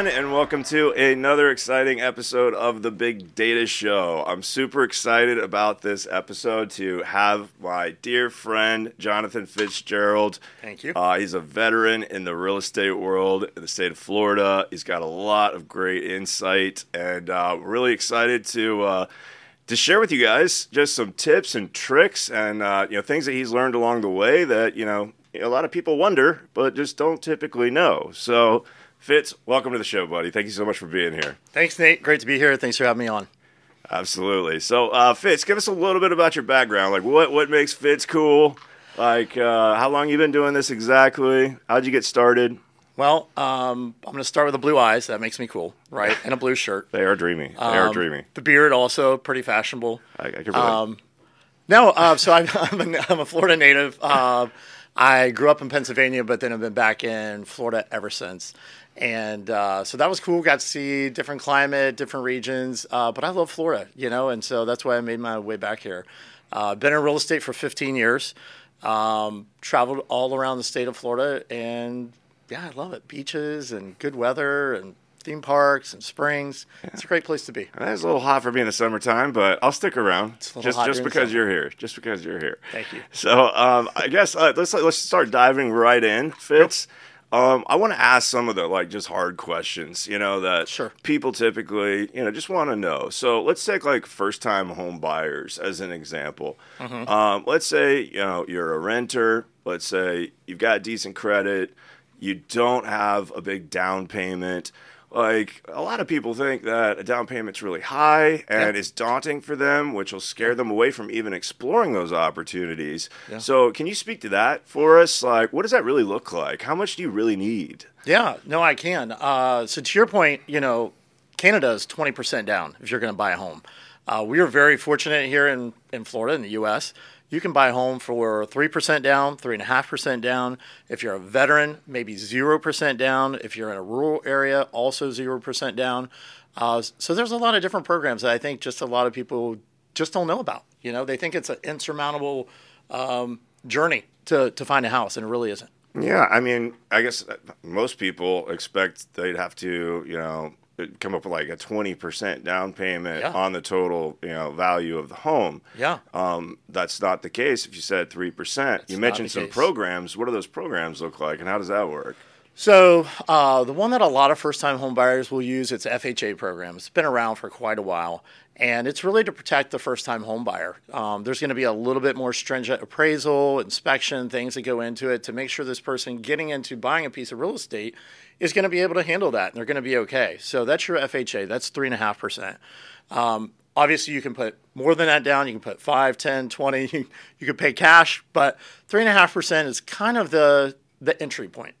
everyone, and welcome to another exciting episode of the Big Data Show. I'm super excited about this episode to have my dear friend Jonathan Fitzgerald. Thank you. Uh, he's a veteran in the real estate world in the state of Florida. He's got a lot of great insight, and uh, really excited to. Uh, to share with you guys just some tips and tricks and uh, you know things that he's learned along the way that you know a lot of people wonder but just don't typically know. So Fitz, welcome to the show, buddy. Thank you so much for being here. Thanks, Nate. Great to be here. Thanks for having me on. Absolutely. So, uh, Fitz, give us a little bit about your background. Like, what what makes Fitz cool? Like, uh, how long you been doing this exactly? How'd you get started? Well, um, I'm going to start with the blue eyes. That makes me cool, right? And a blue shirt. They are dreamy. They Um, are dreamy. The beard also pretty fashionable. I, I can relate. Um, no, uh, so I'm, I'm, a, I'm a Florida native. Uh, I grew up in Pennsylvania, but then I've been back in Florida ever since. And uh, so that was cool. Got to see different climate, different regions. Uh, but I love Florida, you know, and so that's why I made my way back here. Uh, been in real estate for 15 years. Um, traveled all around the state of Florida, and yeah, I love it. Beaches and good weather and theme parks and springs. It's a great place to be. It's a little hot for me in the summertime, but I'll stick around a little just hot just because you're here. Just because you're here. Thank you. So, um, I guess uh, let's let's start diving right in, Fitz. Um, I want to ask some of the like just hard questions, you know, that Sure. people typically, you know, just want to know. So let's take like first time home buyers as an example. Mm-hmm. Um, let's say, you know, you're a renter. Let's say you've got decent credit. You don't have a big down payment. Like a lot of people think that a down payment's really high and Yeah. it's daunting for them, which will scare them away from even exploring those opportunities. Yeah. So, can you speak to that for us? Like, what does that really look like? How much do you really need? Yeah, no, I can. Uh, so to your point, you know, Canada is twenty percent down if you're going to buy a home. Uh, we are very fortunate here in, in Florida, in the U.S. You can buy a home for three percent down, three and a half percent down. If you're a veteran, maybe zero percent down. If you're in a rural area, also zero percent down. Uh, so there's a lot of different programs that I think just a lot of people just don't know about. You know, they think it's an insurmountable um, journey to to find a house, and it really isn't. Yeah, I mean, I guess most people expect they'd have to, you know, come up with like a 20% down payment Yeah. on the total, you know, value of the home. Yeah. Um, that's not the case if you said 3%. you mentioned some case. programs. What do those programs look like and how does that work? So uh, the one that a lot of first-time home buyers will use, it's FHA program. It's been around for quite a while, and it's really to protect the first-time home buyer. Um, there's going to be a little bit more stringent appraisal, inspection, things that go into it to make sure this person getting into buying a piece of real estate is going to be able to handle that, and they're going to be okay. So that's your FHA. That's three and a half percent. Um, Obviously, you can put more than that down. You can put 5, 10, 20. You, could pay cash, but 3.5% is kind of the, the entry point.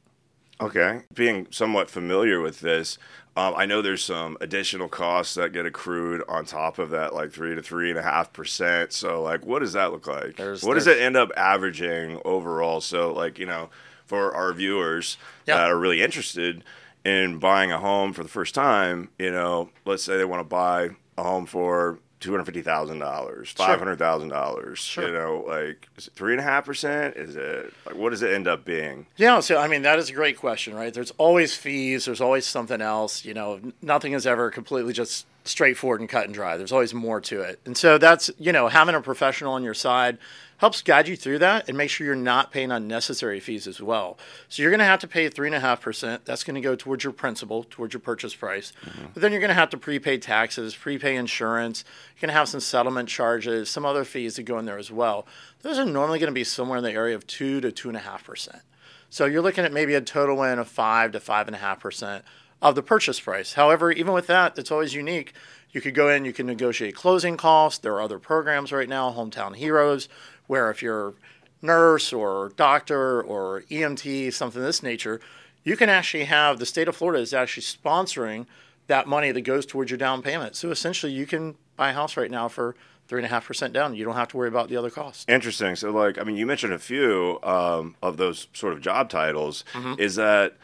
Okay. Being somewhat familiar with this, um, I know there's some additional costs that get accrued on top of that, like three to three and a half percent. So, like, what does that look like? There's- what does it end up averaging overall? So, like, you know, for our viewers Yeah. that are really interested in buying a home for the first time, you know, let's say they want to buy a home for two hundred fifty thousand dollars, five hundred thousand dollars. You know, like is it three and a half percent? Is it like what does it end up being? Yeah, so I mean that is a great question, right? There's always fees. There's always something else. You know, nothing is ever completely just straightforward and cut and dry. There's always more to it. And so that's, you know, having a professional on your side helps guide you through that and make sure you're not paying unnecessary fees as well. So you're going to have to pay 3.5%. That's going to go towards your principal, towards your purchase price. Mm-hmm. But then you're going to have to prepay taxes, prepay insurance. You're going to have some settlement charges, some other fees that go in there as well. Those are normally going to be somewhere in the area of 2 to 2.5%. So you're looking at maybe a total win of 5 to 5.5% of the purchase price. However, even with that, it's always unique. You could go in, you can negotiate closing costs. There are other programs right now, Hometown Heroes, where if you're nurse or doctor or EMT, something of this nature, you can actually have the state of Florida is actually sponsoring that money that goes towards your down payment. So essentially, you can buy a house right now for three and a half percent down. You don't have to worry about the other costs. Interesting. So, like, I mean, you mentioned a few um, of those sort of job titles. Mm-hmm. Is that,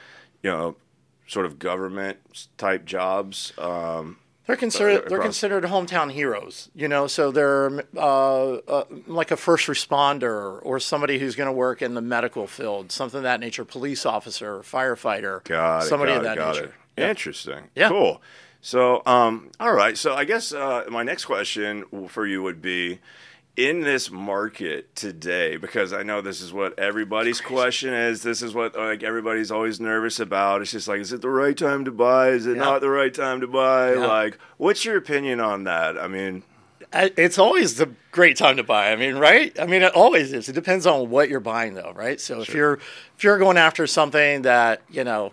you know, sort of government type jobs? Um, They're considered they're considered hometown heroes, you know. So they're uh, uh, like a first responder or somebody who's going to work in the medical field, something of that nature, police officer, firefighter, got somebody of that nature. Interesting. Yeah. Cool. So, um, all right. So, I guess uh, my next question for you would be in this market today, because I know this is what everybody's question is. This is what like everybody's always nervous about. It's just like, is it the right time to buy? Is it Yeah. not the right time to buy? Yeah. Like, what's your opinion on that? I mean, It's always the great time to buy. I mean, right? I mean, it always is. It depends on what you're buying, though, right? So if you're if you're going after something that you know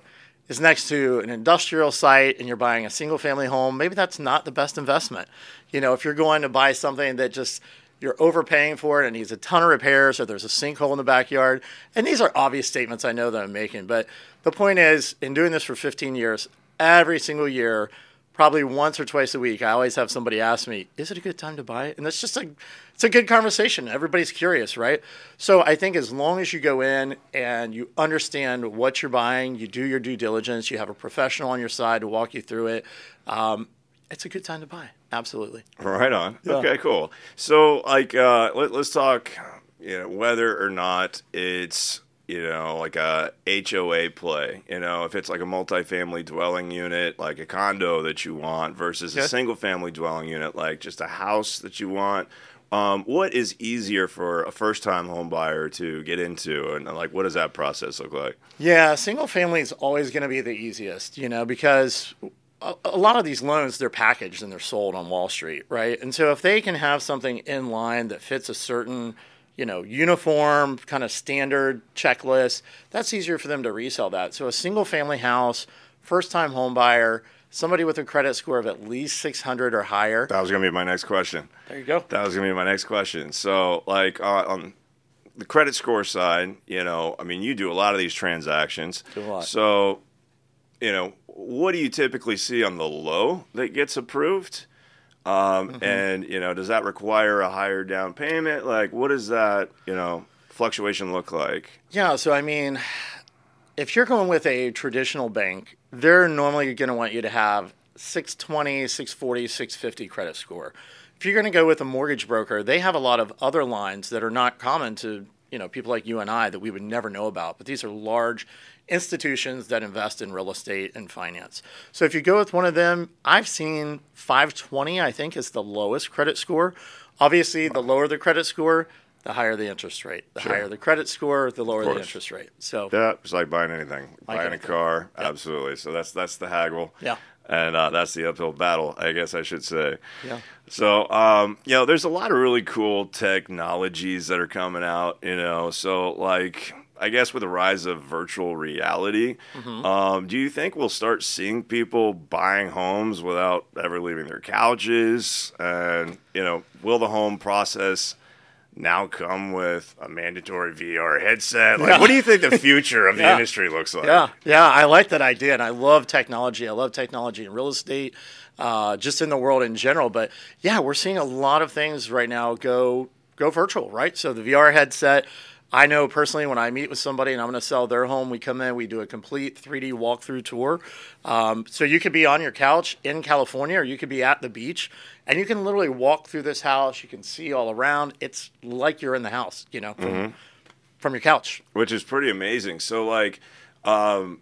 is next to an industrial site and you're buying a single family home, maybe that's not the best investment. You know, if you're going to buy something that just you're overpaying for it and needs a ton of repairs or there's a sinkhole in the backyard. And these are obvious statements I know that I'm making, but the point is in doing this for 15 years, every single year probably once or twice a week, I always have somebody ask me, "Is it a good time to buy it?" And that's just a it's a good conversation. Everybody's curious, right? So I think as long as you go in and you understand what you're buying, you do your due diligence, you have a professional on your side to walk you through it. Um, it's a good time to buy. Absolutely. Right on. Okay, cool. So, like, uh, let, let's talk. You know, whether or not it's you know like a HOA play. You know, if it's like a multifamily dwelling unit, like a condo that you want, versus a single family dwelling unit, like just a house that you want. Um, what is easier for a first time home buyer to get into, and like, what does that process look like? Yeah, single family is always going to be the easiest, you know, because a, a lot of these loans they're packaged and they're sold on Wall Street, right? And so if they can have something in line that fits a certain, you know, uniform kind of standard checklist, that's easier for them to resell that. So a single family house, first time home buyer, somebody with a credit score of at least 600 or higher. That was gonna be my next question. There you go. That was gonna be my next question. So, like uh, on the credit score side, you know, I mean, you do a lot of these transactions. Do a lot. So, you know, what do you typically see on the low that gets approved? Um, Mm-hmm. And you know, does that require a higher down payment? Like, what does that you know fluctuation look like? Yeah, so I mean, if you're going with a traditional bank, they're normally going to want you to have 620, 640, 650 credit score. If you're going to go with a mortgage broker, they have a lot of other lines that are not common to, you know, people like you and I that we would never know about, but these are large institutions that invest in real estate and finance. So if you go with one of them, I've seen 520, I think is the lowest credit score. Obviously, the lower the credit score, the higher the interest rate. The higher the credit score, the lower the interest rate. So Yeah, it's like buying anything, Like buying anything. a car. Absolutely. So that's that's the haggle. Yeah. And uh, that's the uphill battle, I guess I should say. Yeah. So, um, you know, there's a lot of really cool technologies that are coming out, you know. So, like, I guess with the rise of virtual reality, Mm-hmm. um, do you think we'll start seeing people buying homes without ever leaving their couches? And, you know, will the home process now come with a mandatory VR headset? Like, Yeah. what do you think the future of the Yeah. industry looks like? Yeah, yeah, I like that idea, and I love technology. I love technology in real estate, uh, just in the world in general. But yeah, we're seeing a lot of things right now go go virtual, right? So the VR headset. I know personally when I meet with somebody and I'm going to sell their home, we come in, we do a complete 3D walkthrough tour. Um, so you could be on your couch in California, or you could be at the beach, and you can literally walk through this house. You can see all around. It's like you're in the house, you know, from, from your couch. which is pretty amazing. So, like, um,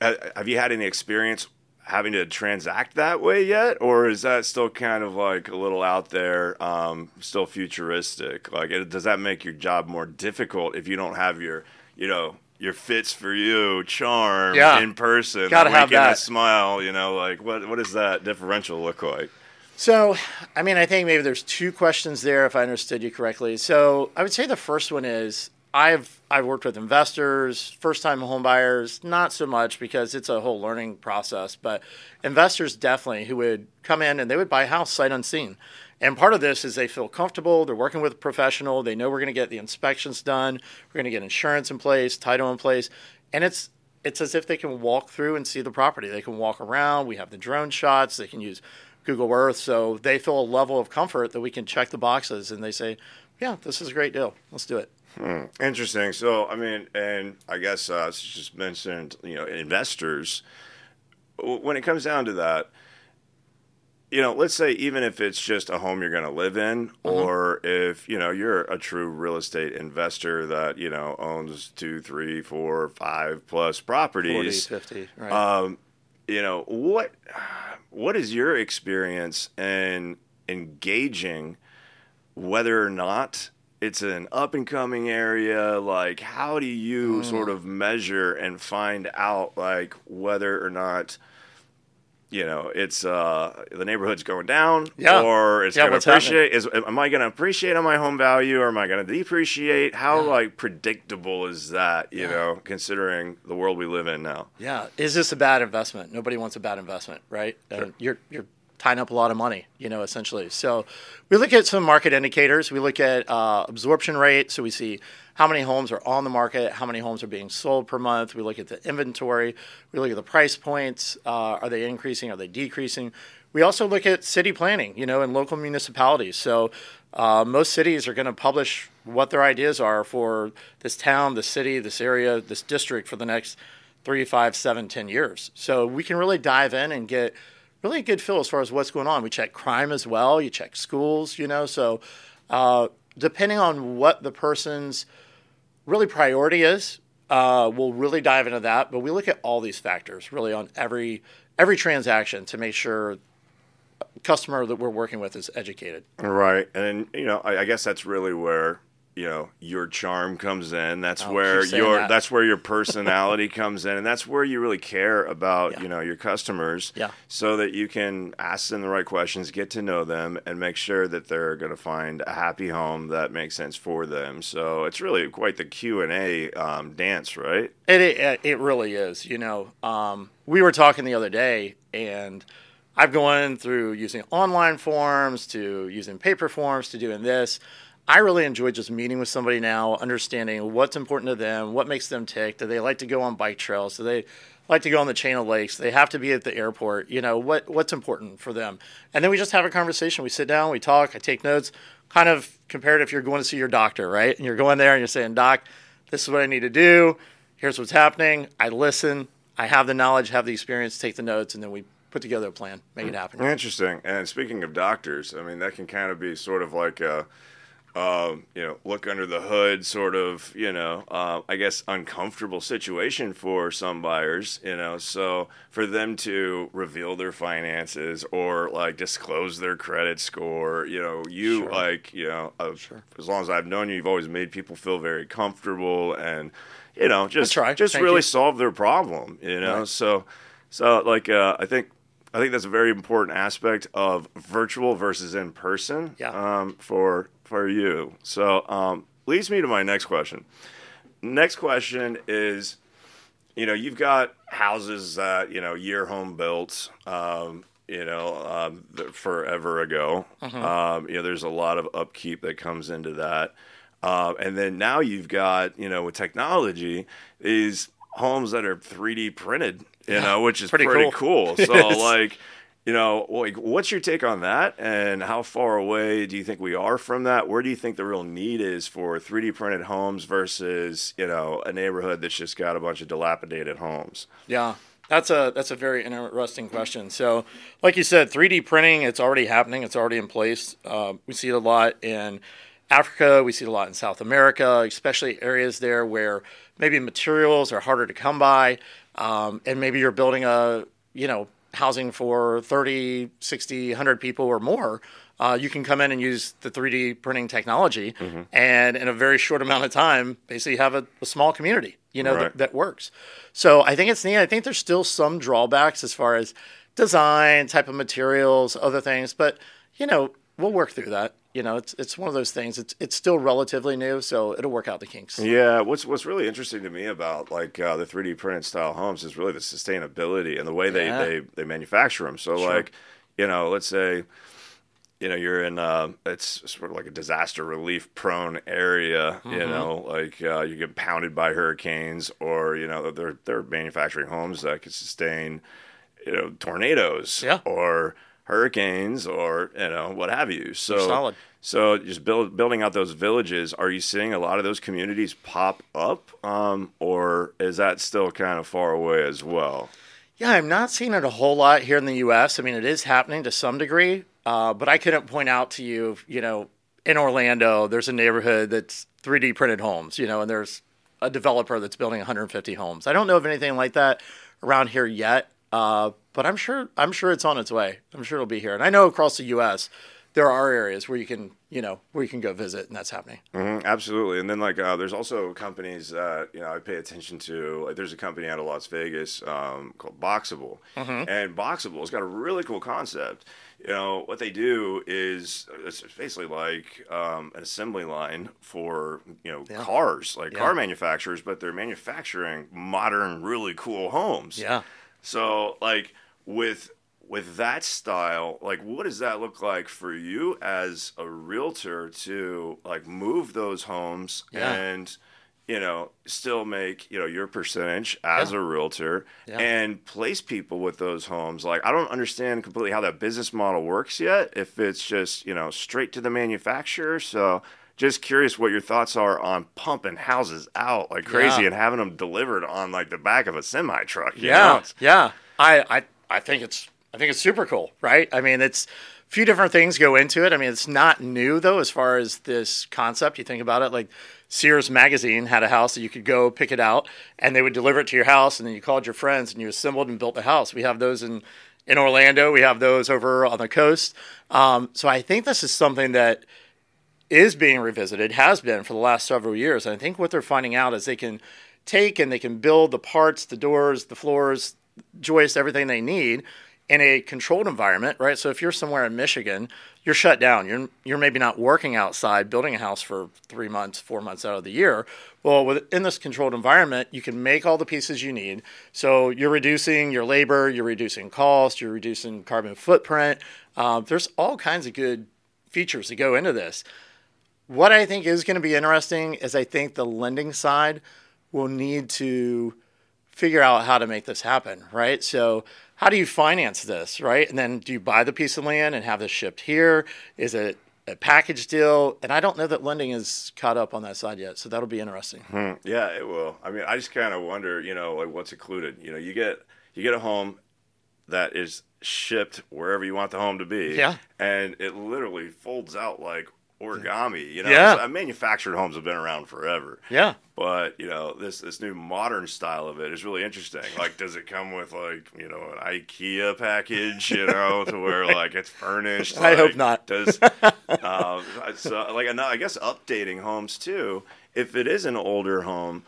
have you had any experience having to transact that way yet, or is that still kind of like a little out there, um, still futuristic? Like, it, does that make your job more difficult if you don't have your, you know, your fits for you charm Yeah. in person, Gotta have that. smile? You know, like what what does that differential look like? So, I mean, I think maybe there's two questions there, if I understood you correctly. So, I would say the first one is I've I've worked with investors, first time home buyers, not so much because it's a whole learning process, but investors definitely who would come in and they would buy a house sight unseen. And part of this is they feel comfortable, they're working with a professional, they know we're going to get the inspections done, we're going to get insurance in place, title in place, and it's it's as if they can walk through and see the property. They can walk around, we have the drone shots, they can use Google Earth, so they feel a level of comfort that we can check the boxes and they say, "Yeah, this is a great deal. Let's do it." Interesting. So, I mean, and I guess uh, it's just mentioned, you know, investors. When it comes down to that, you know, let's say even if it's just a home you're going to live in, or if you know you're a true real estate investor that you know owns two, three, four, five plus 40, properties, 50, right? um, you know what what is your experience in engaging whether or not it's an up and coming area like how do you mm. sort of measure and find out like whether or not you know it's uh the neighborhood's going down yeah. or it's yeah, going to appreciate is am i going to appreciate on my home value or am i going to depreciate how yeah. like predictable is that you yeah. know considering the world we live in now yeah is this a bad investment nobody wants a bad investment right sure. and you're you're tying up a lot of money, you know, essentially. So we look at some market indicators. We look at uh, absorption rate. So we see how many homes are on the market, how many homes are being sold per month. We look at the inventory. We look at the price points. Uh, are they increasing? Are they decreasing? We also look at city planning, you know, and local municipalities. So uh, most cities are going to publish what their ideas are for this town, this city, this area, this district for the next three, five, seven, ten years. So we can really dive in and get – really a good feel as far as what's going on. We check crime as well. You check schools, you know. So uh, depending on what the person's really priority is, uh, we'll really dive into that. But we look at all these factors really on every every transaction to make sure customer that we're working with is educated. Right, and you know, I, I guess that's really where you know your charm comes in that's I'll where your that. that's where your personality comes in and that's where you really care about yeah. you know your customers yeah. so that you can ask them the right questions get to know them and make sure that they're going to find a happy home that makes sense for them so it's really quite the q&a um, dance right it, it, it really is you know um, we were talking the other day and i've gone through using online forms to using paper forms to doing this I really enjoy just meeting with somebody now, understanding what's important to them, what makes them tick. Do they like to go on bike trails? Do they like to go on the chain of lakes? They have to be at the airport. You know what what's important for them, and then we just have a conversation. We sit down, we talk, I take notes. Kind of compared if you're going to see your doctor, right? And you're going there and you're saying, "Doc, this is what I need to do. Here's what's happening." I listen. I have the knowledge, have the experience, take the notes, and then we put together a plan, make it happen. Interesting. And speaking of doctors, I mean that can kind of be sort of like a um, you know, look under the hood sort of, you know, uh, I guess uncomfortable situation for some buyers, you know. So for them to reveal their finances or like disclose their credit score, you know, you sure. like, you know, uh, sure. as long as I've known you, you've always made people feel very comfortable and, you know, just try. just Thank really you. solve their problem, you know. Right. So, so like, uh, I think I think that's a very important aspect of virtual versus in person yeah. um, for for you. So um, leads me to my next question. Next question is, you know, you've got houses that you know year home built, um, you know, um, forever ago. Mhm. Um, you know, there's a lot of upkeep that comes into that, uh, and then now you've got you know with technology is homes that are 3D printed, you Yeah, know, which is pretty pretty, cool. cool. So like, you know, like what's your take on that and how far away do you think we are from that? Where do you think the real need is for 3D printed homes versus, you know, a neighborhood that's just got a bunch of dilapidated homes? Yeah, that's a that's a very interesting question. So, like you said, 3D printing it's already happening. It's already in place. Uh, we see it a lot in Africa. We see it a lot in South America, especially areas there where maybe materials are harder to come by, um, and maybe you're building a you know housing for 30, 60, 100 people or more. Uh, you can come in and use the 3D printing technology, and in a very short amount of time, basically have a, a small community, you know, Right. that, that works. So I think it's neat. I think there's still some drawbacks as far as design, type of materials, other things, but you know, we'll work through that. You know, it's it's one of those things. It's it's still relatively new, so it'll work out the kinks. Yeah, what's what's really interesting to me about like uh, the 3D printed style homes is really the sustainability and the way they, Yeah. they, they manufacture them. So Sure. like, you know, let's say, you know, you're in uh, it's sort of like a disaster relief prone area. You Mm-hmm. know, like uh, you get pounded by hurricanes, or you know, they're they're manufacturing homes that can sustain, you know, tornadoes Yeah. or hurricanes or you know what have you. So solid. so just build, building out those villages, are you seeing a lot of those communities pop up, um, or is that still kind of far away as well? Yeah, I'm not seeing it a whole lot here in the U.S. I mean, it is happening to some degree, uh, but I couldn't point out to you, you know, in Orlando, there's a neighborhood that's 3D printed homes, you know, and there's a developer that's building 150 homes. I don't know of anything like that around here yet. Uh, but I'm sure I'm sure it's on its way. I'm sure it'll be here, and I know across the U.S. there are areas where you can you know where you can go visit, and that's happening. Mm-hmm, absolutely, and then like uh, there's also companies that you know I pay attention to. Like there's a company out of Las Vegas um, called Boxable, and Boxable's got a really cool concept. You know what they do is it's basically like um, an assembly line for you know Yeah. cars, like Yeah. car manufacturers, but they're manufacturing modern, really cool homes. Yeah. So like with with that style, like what does that look like for you as a realtor to like move those homes Yeah. and you know still make you know your percentage as Yeah. a realtor Yeah. and place people with those homes like i don't understand completely how that business model works yet if it's just you know straight to the manufacturer so just curious what your thoughts are on pumping houses out like crazy Yeah. and having them delivered on like the back of a semi truck Yeah, yeah. I, I I think it's I think it's super cool, right? I mean, it's a few different things go into it. I mean, it's not new though as far as this concept. You think about it, like Sears magazine had a house that you could go pick it out, and they would deliver it to your house, and then you called your friends and you assembled and built the house. We have those in in Orlando. We have those over on the coast. Um, so I think this is something that is being revisited, has been for the last several years. And I think what they're finding out is they can take and they can build the parts, the doors, the floors, joists, everything they need in a controlled environment, right? So if you're somewhere in Michigan, you're shut down. You're you're maybe not working outside building a house for three months, four months out of the year. Well, within this controlled environment, you can make all the pieces you need. So you're reducing your labor, you're reducing cost, you're reducing carbon footprint. Um, there's all kinds of good features that go into this. What I think is going to be interesting is I think the lending side will need to figure out how to make this happen, right? So, how do you finance this, right? And then do you buy the piece of land and have this shipped here? Is it a package deal? And I don't know that lending is caught up on that side yet, so that'll be interesting. Hmm, yeah, it will. I mean, I just kind of wonder, you know, like what's included. You know, you get you get a home that is shipped wherever you want the home to be. Yeah. And it literally folds out like origami. You know, Yeah. So, uh, manufactured homes have been around forever. Yeah. But you know, this this new modern style of it is really interesting. Like, does it come with like you know an IKEA package? You know, to where like it's furnished. I hope not. Does um, so like I guess updating homes too. If it is an older home,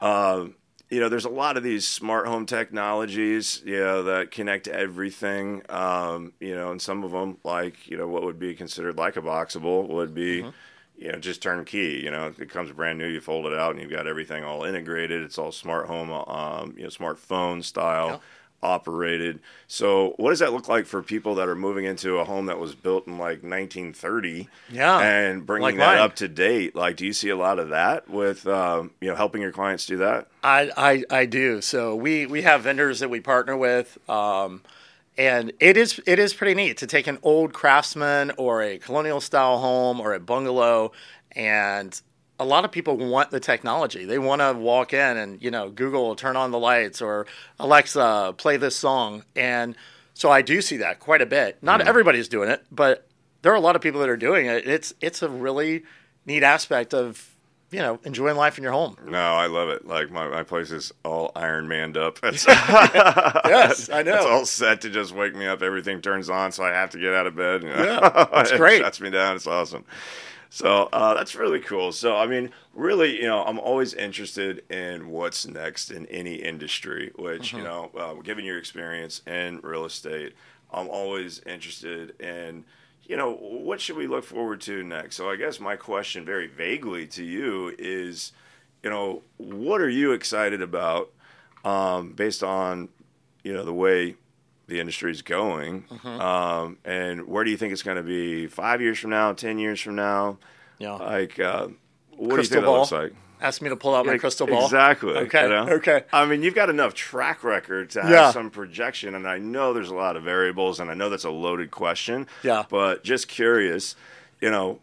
um, you know, there's a lot of these smart home technologies, you know, that connect everything. Um, you know, and some of them, like you know, what would be considered like a boxable, would be. Mm-hmm. You know, just turnkey. You know, it comes brand new. You fold it out, and you've got everything all integrated. It's all smart home, um, you know, smartphone style Yeah. Operated. So, what does that look like for people that are moving into a home that was built in like 1930? Yeah, and bringing like that mine. up to date. Like, do you see a lot of that with um, you know helping your clients do that? I, I, I do. So we, we have vendors that we partner with, um, and it is it is pretty neat to take an old craftsman or a colonial style home or a bungalow, and a lot of people want the technology. They want to walk in and you know Google turn on the lights or Alexa play this song, and so I do see that quite a bit. Not mm-hmm. everybody's doing it, but there are a lot of people that are doing it. It's it's a really neat aspect of you know enjoying life in your home. No, I love it. Like my, my place is all Iron Manned up. It's, Yes, I know. It's all set to just wake me up. Everything turns on, so I have to get out of bed. you know. Yeah, that's it great. Shuts me down. It's awesome. So uh, that's really cool. So I mean, really, you know, I'm always interested in what's next in any industry. Which Mm-hmm. you know, uh, given your experience in real estate, I'm always interested in. You know, what should we look forward to next? So I guess my question, very vaguely to you, is, you know, what are you excited about, um, based on, you know, the way the industry is going, Mm-hmm. um, and where do you think it's going to be five years from now, ten years from now? Yeah. Like, uh, what Crystal do you think ball. looks like? Ask me to pull out my crystal ball. Exactly. Okay, you know? okay. I mean, you've got enough track record to have Yeah. some projection, and I know there's a lot of variables, and I know that's a loaded question. Yeah. But just curious, you know,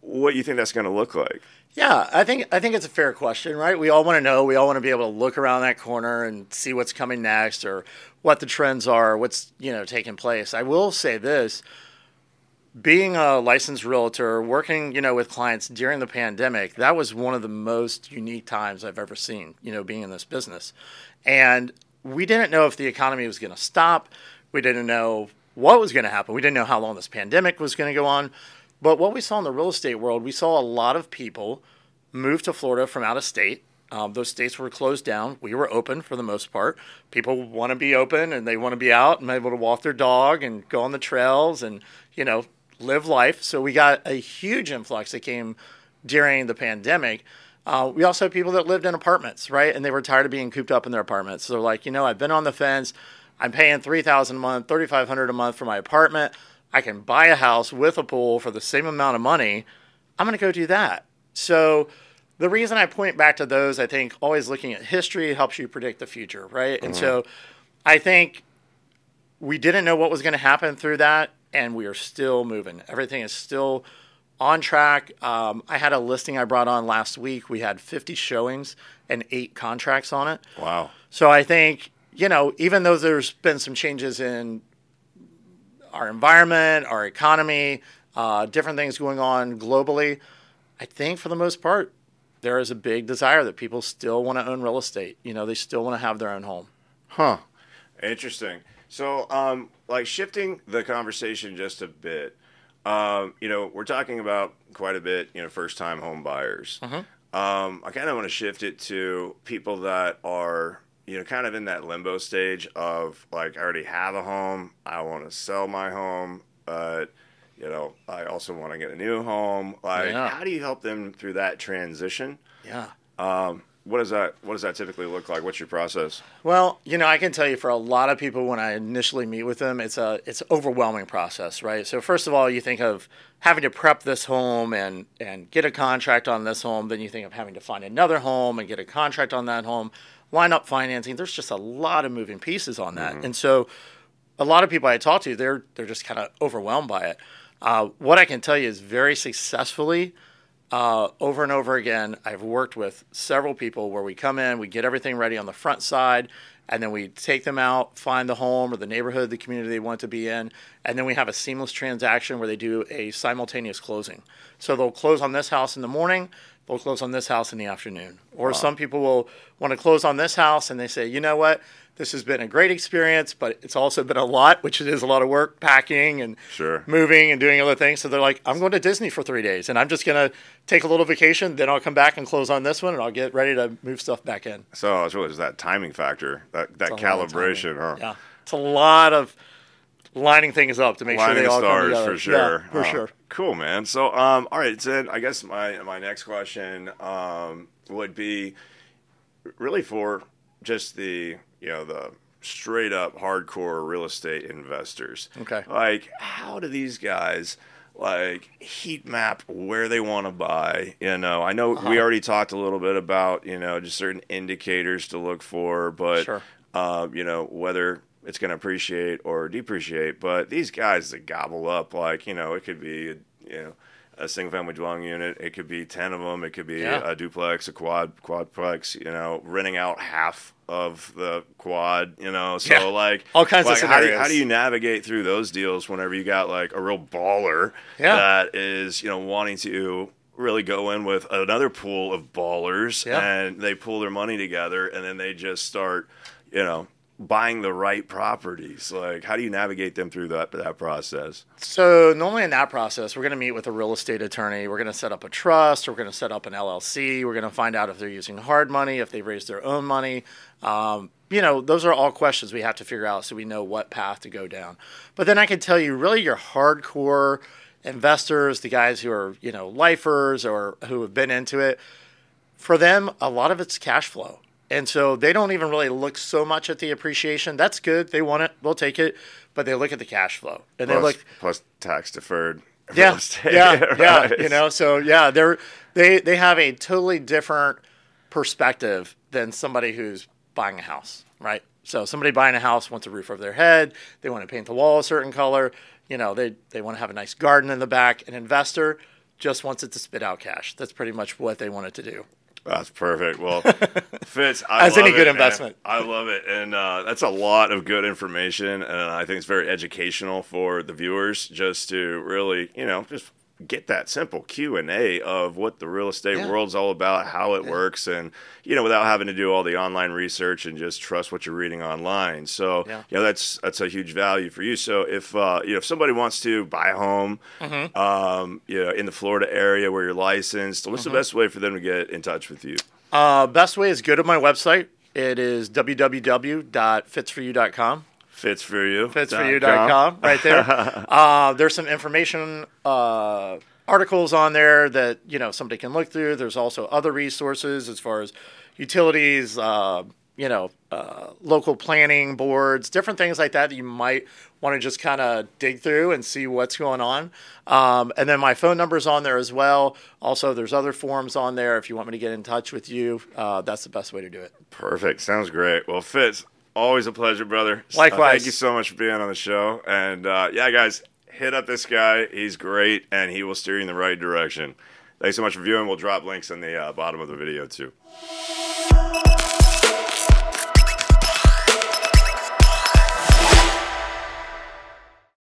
what you think that's going to look like? Yeah, I think I think it's a fair question, right? We all want to know. We all want to be able to look around that corner and see what's coming next, or what the trends are, what's you know taking place. I will say this: being a licensed realtor, working you know with clients during the pandemic, that was one of the most unique times I've ever seen. You know, being in this business, and we didn't know if the economy was going to stop. We didn't know what was going to happen. We didn't know how long this pandemic was going to go on. But what we saw in the real estate world, we saw a lot of people move to Florida from out of state. Um, those states were closed down. We were open for the most part. People want to be open and they want to be out and able to walk their dog and go on the trails and, you know, live life. So we got a huge influx that came during the pandemic. Uh, we also had people that lived in apartments, right? And they were tired of being cooped up in their apartments. So they're like, you know, I've been on the fence. I'm paying three thousand a month, thirty five hundred a month for my apartment. I can buy a house with a pool for the same amount of money. I'm going to go do that. So the reason I point back to those, I think, always looking at history helps you predict the future, right? Mm-hmm. And so I think we didn't know what was going to happen through that, and we are still moving. Everything is still on track. Um, I had a listing I brought on last week. We had 50 showings and eight contracts on it. Wow. So I think, you know, even though there's been some changes in our environment, our economy, uh, different things going on globally, I think for the most part, there is a big desire that people still want to own real estate. You know, they still want to have their own home. Huh. Interesting. So, um, like shifting the conversation just a bit, um, you know, we're talking about quite a bit, you know, first time home buyers. Mm-hmm. Um, I kind of want to shift it to people that are you know, kind of in that limbo stage of like, I already have a home, I want to sell my home, but you know, I also want to get a new home. Like, yeah. how do you help them through that transition? Yeah. Um, what does that What does that typically look like? What's your process? Well, you know, I can tell you for a lot of people when I initially meet with them, it's a it's an overwhelming process, right? So first of all, you think of having to prep this home and and get a contract on this home. Then you think of having to find another home and get a contract on that home line up financing. There's just a lot of moving pieces on that, mm-hmm. and so a lot of people I talk to, they're they're just kind of overwhelmed by it. Uh, what I can tell you is very successfully. Uh, over and over again, I've worked with several people where we come in, we get everything ready on the front side, and then we take them out, find the home or the neighborhood, the community they want to be in, and then we have a seamless transaction where they do a simultaneous closing. So they'll close on this house in the morning, they'll close on this house in the afternoon. Or wow. some people will want to close on this house and they say, you know what, this has been a great experience, but it's also been a lot, which is a lot of work packing and sure. moving and doing other things. So they're like, I'm going to Disney for three days and I'm just going to take a little vacation. Then I'll come back and close on this one and I'll get ready to move stuff back in. So it's really just that timing factor, that, that calibration, huh? Yeah. It's a lot of lining things up to make lining sure they all stars come together. for sure. Yeah, for sure. Cool, man. So, um, all right. So, I guess my my next question um, would be really for just the you know the straight up hardcore real estate investors. Okay. Like, how do these guys? like heat map where they want to buy. You know, I know uh-huh. we already talked a little bit about you know just certain indicators to look for, but sure. uh, you know whether it's going to appreciate or depreciate. But these guys that gobble up, like, you know, it could be, you know, a single family dwelling unit. It could be 10 of them. It could be yeah. a duplex, a quad, quadplex, you know, renting out half of the quad, you know. So, yeah. like, all kinds like, of scenarios. How do, you, how do, you, navigate through those deals whenever you got like a real baller yeah. that is, you know, wanting to really go in with another pool of ballers yeah. and they pull their money together and then they just start, you know, buying the right properties? Like, how do you navigate them through that that process? So normally in that process, we're going to meet with a real estate attorney. We're going to set up a trust. We're going to set up an LLC. We're going to find out if they're using hard money, if they've raised their own money. Um, you know, those are all questions we have to figure out so we know what path to go down. But then I can tell you, really, your hardcore investors, the guys who are you know lifers or who have been into it, for them, a lot of it's cash flow. And so they don't even really look so much at the appreciation. That's good. They want it. They'll take it. But they look at the cash flow. And plus, they look plus tax deferred. Yeah, yeah, right. yeah. You know, so yeah, they're they they have a totally different perspective than somebody who's buying a house, right? So somebody buying a house wants a roof over their head. They want to paint the wall a certain color. You know, they they want to have a nice garden in the back. An investor just wants it to spit out cash. That's pretty much what they want it to do. That's perfect. Well, Fitz, I as any it, good investment, I love it, and uh, that's a lot of good information, and I think it's very educational for the viewers just to really, you know, just get that simple Q and A of what the real estate Yeah. world's all about, how it works, and you know, without having to do all the online research and just trust what you're reading online. So, Yeah. you know, that's that's a huge value for you. So, if uh, you know, if somebody wants to buy a home, Mm-hmm. um, you know, in the Florida area where you're licensed, what's Mm-hmm. the best way for them to get in touch with you? Uh, best way is go to my website. It is www.fitz4u.com. Fits for you. fitz4u.com right there. uh, there's some information uh, articles on there that you know somebody can look through. There's also other resources as far as utilities, uh, you know, uh, local planning boards, different things like that that you might want to just kind of dig through and see what's going on. Um, and then my phone number's on there as well. Also, there's other forms on there if you want me to get in touch with you. Uh, that's the best way to do it. Perfect. Sounds great. Well, Fitz, always a pleasure, brother. Likewise. thank you so much for being on the show. And uh, yeah, guys, hit up this guy. He's great, and he will steer you in the right direction. Thanks so much for viewing. We'll drop links in the uh, bottom of the video too.